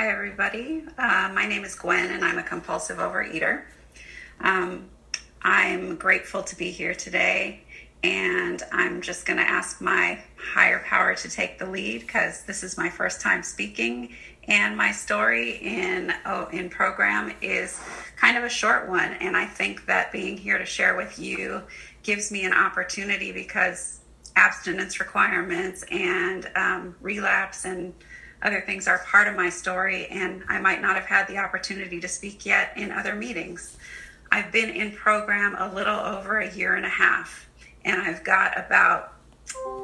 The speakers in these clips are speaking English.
Hi, everybody. Uh, my name is Gwen, and I'm a compulsive overeater. Um, I'm grateful to be here today, and I'm just going to ask my higher power to take the lead because this is my first time speaking, and my story in oh, in program is kind of a short one, and I think that being here to share with you gives me an opportunity because abstinence requirements and um, relapse and other things are part of my story, and I might not have had the opportunity to speak yet in other meetings. I've been in program a little over a year and a half, and I've got about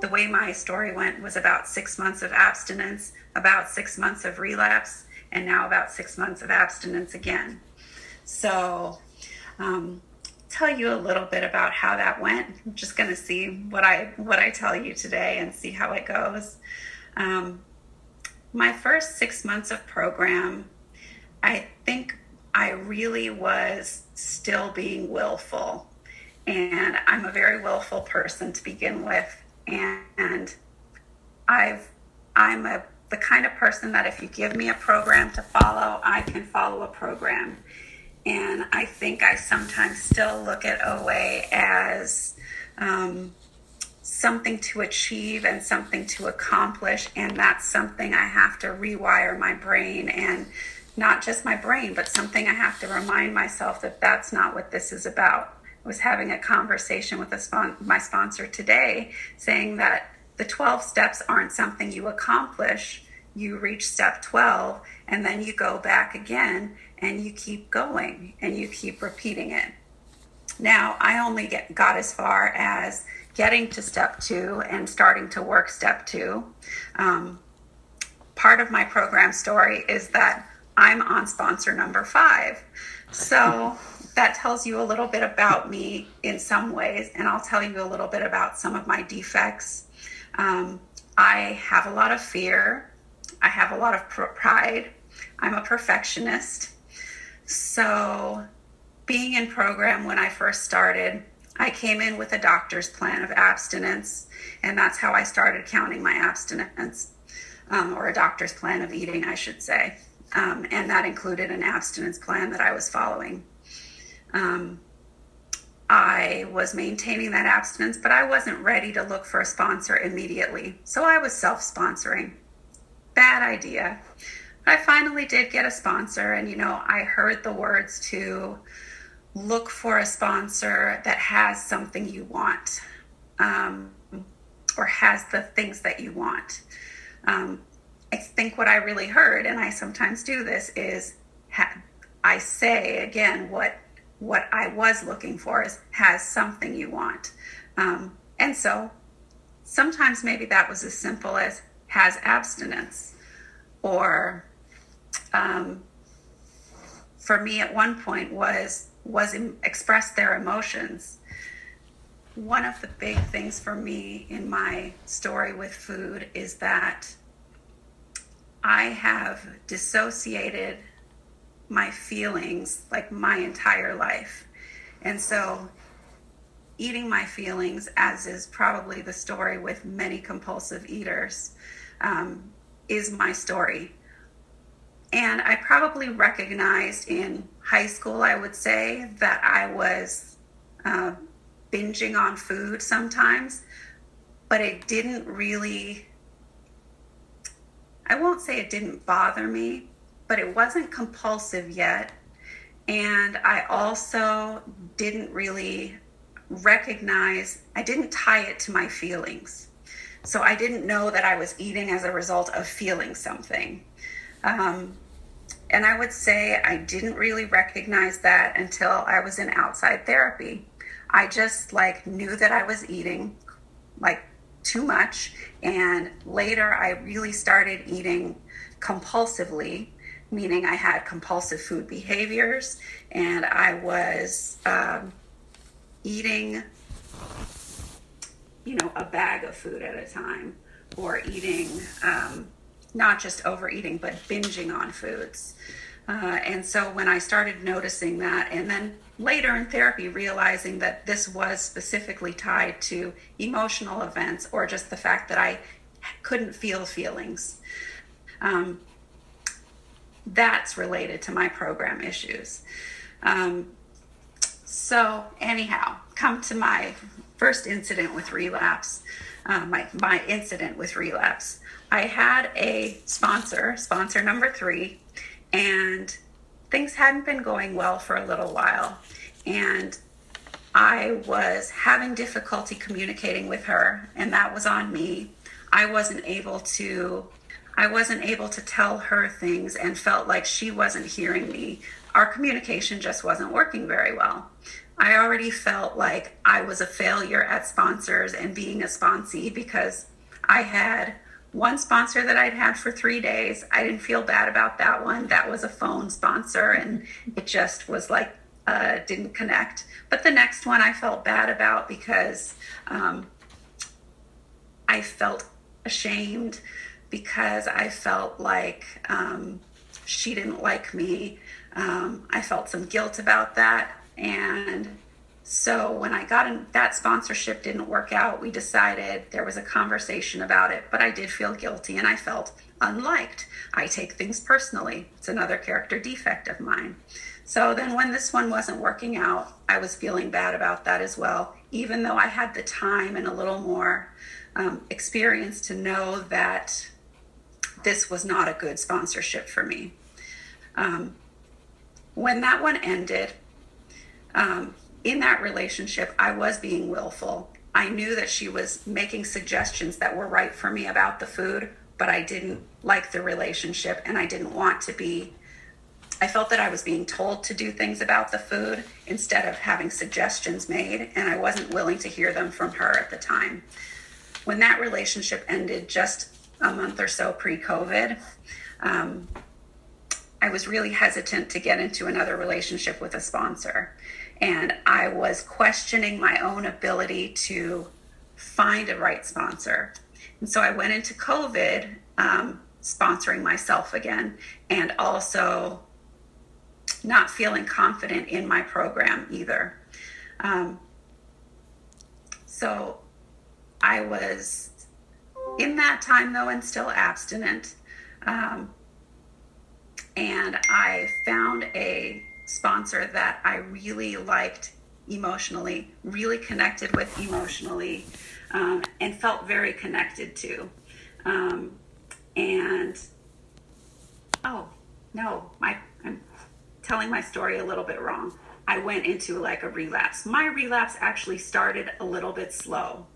the way my story went was about six months of abstinence, about six months of relapse, and now about six months of abstinence again. So, um, tell you a little bit about how that went. I'm just going to see what I what I tell you today and see how it goes. Um, my first six months of program, I think I really was still being willful. And I'm a very willful person to begin with. And I've I'm a the kind of person that if you give me a program to follow, I can follow a program. And I think I sometimes still look at OA as um, something to achieve and something to accomplish. And that's something I have to rewire my brain and not just my brain, but something I have to remind myself that that's not what this is about. I was having a conversation with a spon- my sponsor today saying that the 12 steps aren't something you accomplish. You reach step 12 and then you go back again and you keep going and you keep repeating it. Now, I only get, got as far as getting to step two and starting to work step two. Um, part of my program story is that I'm on sponsor number five. So that tells you a little bit about me in some ways, and I'll tell you a little bit about some of my defects. Um, I have a lot of fear, I have a lot of pride, I'm a perfectionist. So, being in program when I first started, I came in with a doctor's plan of abstinence, and that's how I started counting my abstinence, um, or a doctor's plan of eating, I should say. Um, and that included an abstinence plan that I was following. Um, I was maintaining that abstinence, but I wasn't ready to look for a sponsor immediately. So I was self sponsoring. Bad idea. I finally did get a sponsor, and you know, I heard the words to look for a sponsor that has something you want um, or has the things that you want. Um, I think what I really heard, and I sometimes do this, is ha- I say again what what I was looking for is has something you want, um, and so sometimes maybe that was as simple as has abstinence, or um, for me at one point was was express their emotions. One of the big things for me in my story with food is that I have dissociated my feelings like my entire life. And so, eating my feelings, as is probably the story with many compulsive eaters, um, is my story. And I probably recognized in high school, I would say, that I was uh, binging on food sometimes, but it didn't really, I won't say it didn't bother me, but it wasn't compulsive yet. And I also didn't really recognize, I didn't tie it to my feelings. So I didn't know that I was eating as a result of feeling something. Um, and I would say I didn't really recognize that until I was in outside therapy. I just like knew that I was eating like too much. And later I really started eating compulsively, meaning I had compulsive food behaviors and I was um, eating, you know, a bag of food at a time or eating um, not just overeating, but binging on foods. Uh, and so when I started noticing that, and then later in therapy, realizing that this was specifically tied to emotional events or just the fact that I couldn't feel feelings. Um, that's related to my program issues. Um, so, anyhow, come to my first incident with relapse, uh, my, my incident with relapse. I had a sponsor, sponsor number three, and things hadn't been going well for a little while. And I was having difficulty communicating with her, and that was on me. I wasn't able to I wasn't able to tell her things and felt like she wasn't hearing me. Our communication just wasn't working very well. I already felt like I was a failure at sponsors and being a sponsee because I had one sponsor that I'd had for three days. I didn't feel bad about that one. That was a phone sponsor, and it just was like uh, didn't connect. But the next one I felt bad about because um, I felt ashamed because I felt like um, she didn't like me. Um, I felt some guilt about that. And so when I got in, that sponsorship didn't work out, we decided there was a conversation about it, but I did feel guilty and I felt unliked. I take things personally. It's another character defect of mine. So then when this one wasn't working out, I was feeling bad about that as well, even though I had the time and a little more um, experience to know that this was not a good sponsorship for me. Um, when that one ended, um, in that relationship, I was being willful. I knew that she was making suggestions that were right for me about the food, but I didn't like the relationship and I didn't want to be. I felt that I was being told to do things about the food instead of having suggestions made, and I wasn't willing to hear them from her at the time. When that relationship ended just a month or so pre COVID, um, I was really hesitant to get into another relationship with a sponsor. And I was questioning my own ability to find a right sponsor. And so I went into COVID um, sponsoring myself again and also not feeling confident in my program either. Um, so I was in that time though and still abstinent. Um, and I found a sponsor that I really liked emotionally, really connected with emotionally, um, and felt very connected to. Um, and oh no, my I'm telling my story a little bit wrong. I went into like a relapse. My relapse actually started a little bit slow.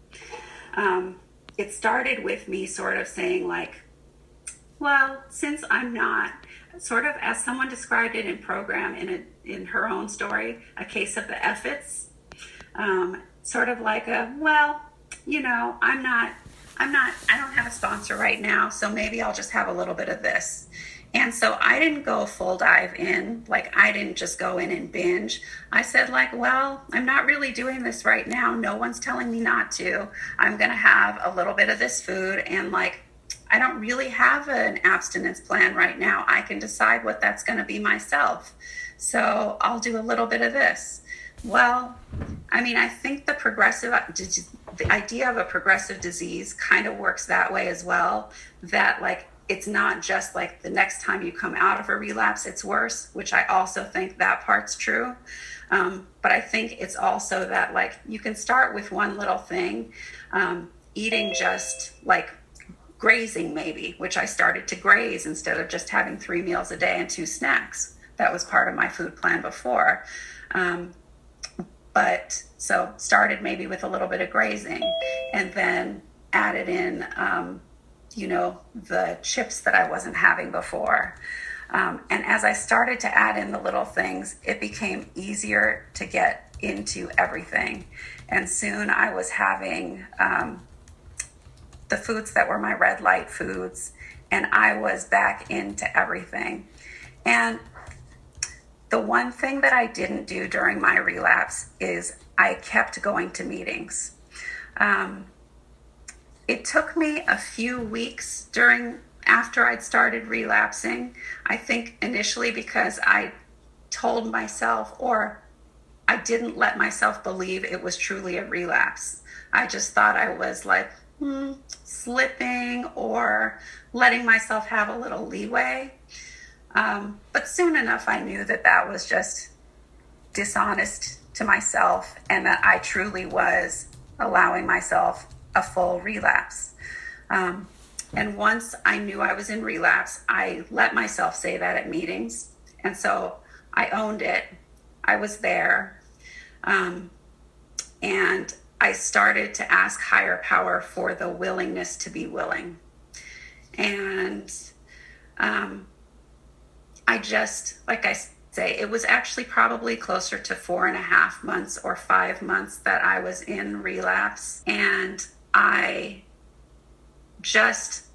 Um, it started with me sort of saying like, well, since I'm not sort of as someone described it in program in a, in her own story, a case of the effits. Um, sort of like a well, you know, I'm not, I'm not, I don't have a sponsor right now, so maybe I'll just have a little bit of this. And so I didn't go full dive in, like I didn't just go in and binge. I said like, well, I'm not really doing this right now. No one's telling me not to. I'm going to have a little bit of this food and like I don't really have an abstinence plan right now. I can decide what that's going to be myself. So I'll do a little bit of this. Well, I mean, I think the progressive, the idea of a progressive disease kind of works that way as well. That, like, it's not just like the next time you come out of a relapse, it's worse, which I also think that part's true. Um, but I think it's also that, like, you can start with one little thing, um, eating just like grazing maybe, which I started to graze instead of just having three meals a day and two snacks. That was part of my food plan before. Um, but so started maybe with a little bit of grazing and then added in, um, you know, the chips that I wasn't having before. Um, and as I started to add in the little things, it became easier to get into everything. And soon I was having um, the foods that were my red light foods, and I was back into everything. And the one thing that I didn't do during my relapse is I kept going to meetings. Um, it took me a few weeks during after I'd started relapsing. I think initially because I told myself or I didn't let myself believe it was truly a relapse. I just thought I was like slipping or letting myself have a little leeway. Um, but soon enough, I knew that that was just dishonest to myself and that I truly was allowing myself a full relapse. Um, and once I knew I was in relapse, I let myself say that at meetings. And so I owned it. I was there. Um, and I started to ask higher power for the willingness to be willing. And um, I just, like I say, it was actually probably closer to four and a half months or five months that I was in relapse. And I just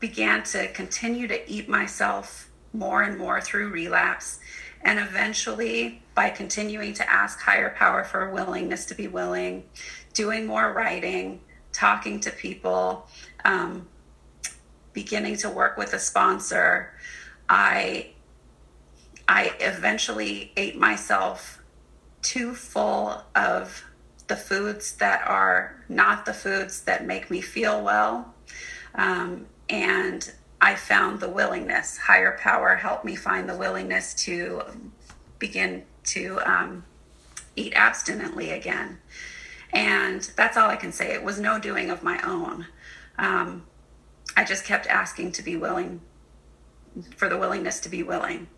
began to continue to eat myself more and more through relapse. And eventually, by continuing to ask higher power for willingness to be willing, doing more writing, talking to people, um, beginning to work with a sponsor, I I eventually ate myself too full of the foods that are not the foods that make me feel well. Um, and I found the willingness, higher power helped me find the willingness to begin to um, eat abstinently again. And that's all I can say. It was no doing of my own. Um, I just kept asking to be willing, for the willingness to be willing.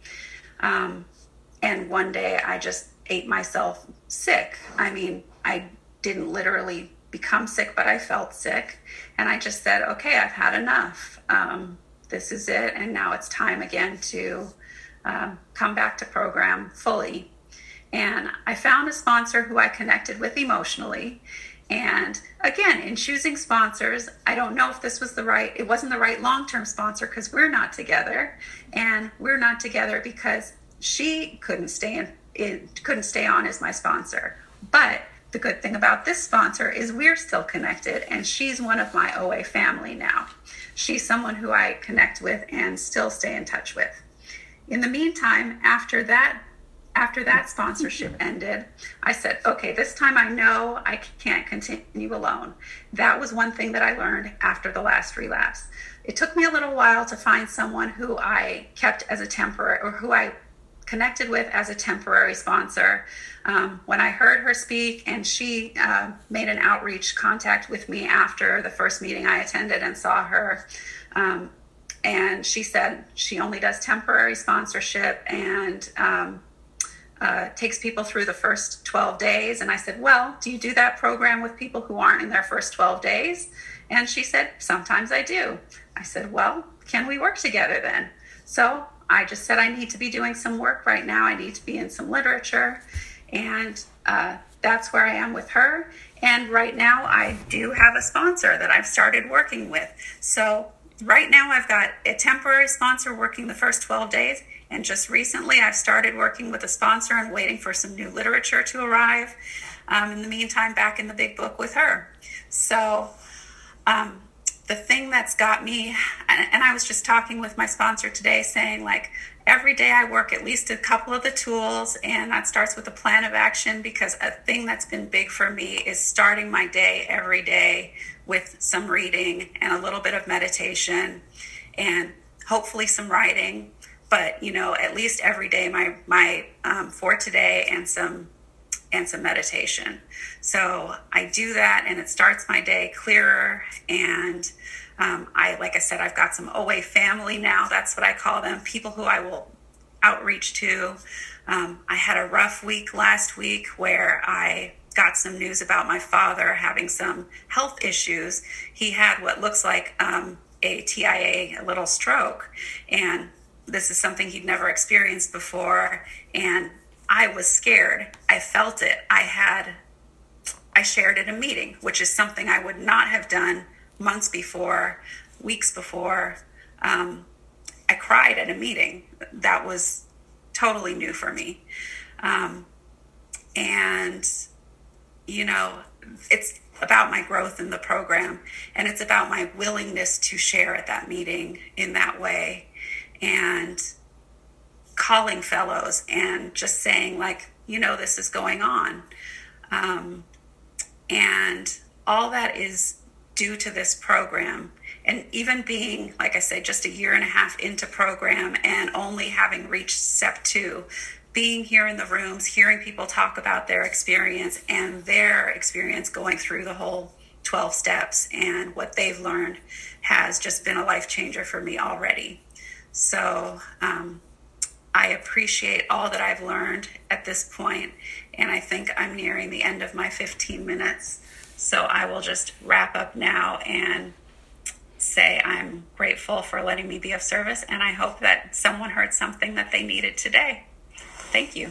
Um, and one day I just ate myself sick. I mean, I didn't literally become sick, but I felt sick. And I just said, okay, I've had enough. Um, this is it. And now it's time again to uh, come back to program fully. And I found a sponsor who I connected with emotionally. And again, in choosing sponsors, I don't know if this was the right, it wasn't the right long term sponsor because we're not together. And we're not together because she couldn't stay in, it couldn't stay on as my sponsor. But the good thing about this sponsor is we're still connected, and she's one of my OA family now. She's someone who I connect with and still stay in touch with. In the meantime, after that after that sponsorship ended, I said, okay, this time I know I can't continue alone. That was one thing that I learned after the last relapse. It took me a little while to find someone who I kept as a temporary or who I connected with as a temporary sponsor. Um, when I heard her speak, and she uh, made an outreach contact with me after the first meeting I attended and saw her. Um, and she said she only does temporary sponsorship and um, uh, takes people through the first 12 days. And I said, Well, do you do that program with people who aren't in their first 12 days? And she said, Sometimes I do. I said, Well, can we work together then? So I just said, I need to be doing some work right now. I need to be in some literature. And uh, that's where I am with her. And right now, I do have a sponsor that I've started working with. So, right now, I've got a temporary sponsor working the first 12 days. And just recently, I've started working with a sponsor and waiting for some new literature to arrive. Um, in the meantime, back in the big book with her. So, um, the thing that's got me, and I was just talking with my sponsor today saying, like, every day I work at least a couple of the tools, and that starts with a plan of action because a thing that's been big for me is starting my day every day with some reading and a little bit of meditation and hopefully some writing. But you know, at least every day, my my um, for today and some and some meditation. So I do that and it starts my day clearer. And um, I, like I said, I've got some OA family now. That's what I call them people who I will outreach to. Um, I had a rough week last week where I got some news about my father having some health issues. He had what looks like um, a TIA, a little stroke. And this is something he'd never experienced before. And I was scared. I felt it. I had, I shared at a meeting, which is something I would not have done months before, weeks before. Um, I cried at a meeting. That was totally new for me. Um, and, you know, it's about my growth in the program and it's about my willingness to share at that meeting in that way. And, calling fellows and just saying like you know this is going on um, and all that is due to this program and even being, like I say, just a year and a half into program and only having reached step two, being here in the rooms, hearing people talk about their experience and their experience going through the whole 12 steps and what they've learned has just been a life changer for me already. So um, I appreciate all that I've learned at this point, and I think I'm nearing the end of my 15 minutes. So I will just wrap up now and say I'm grateful for letting me be of service, and I hope that someone heard something that they needed today. Thank you.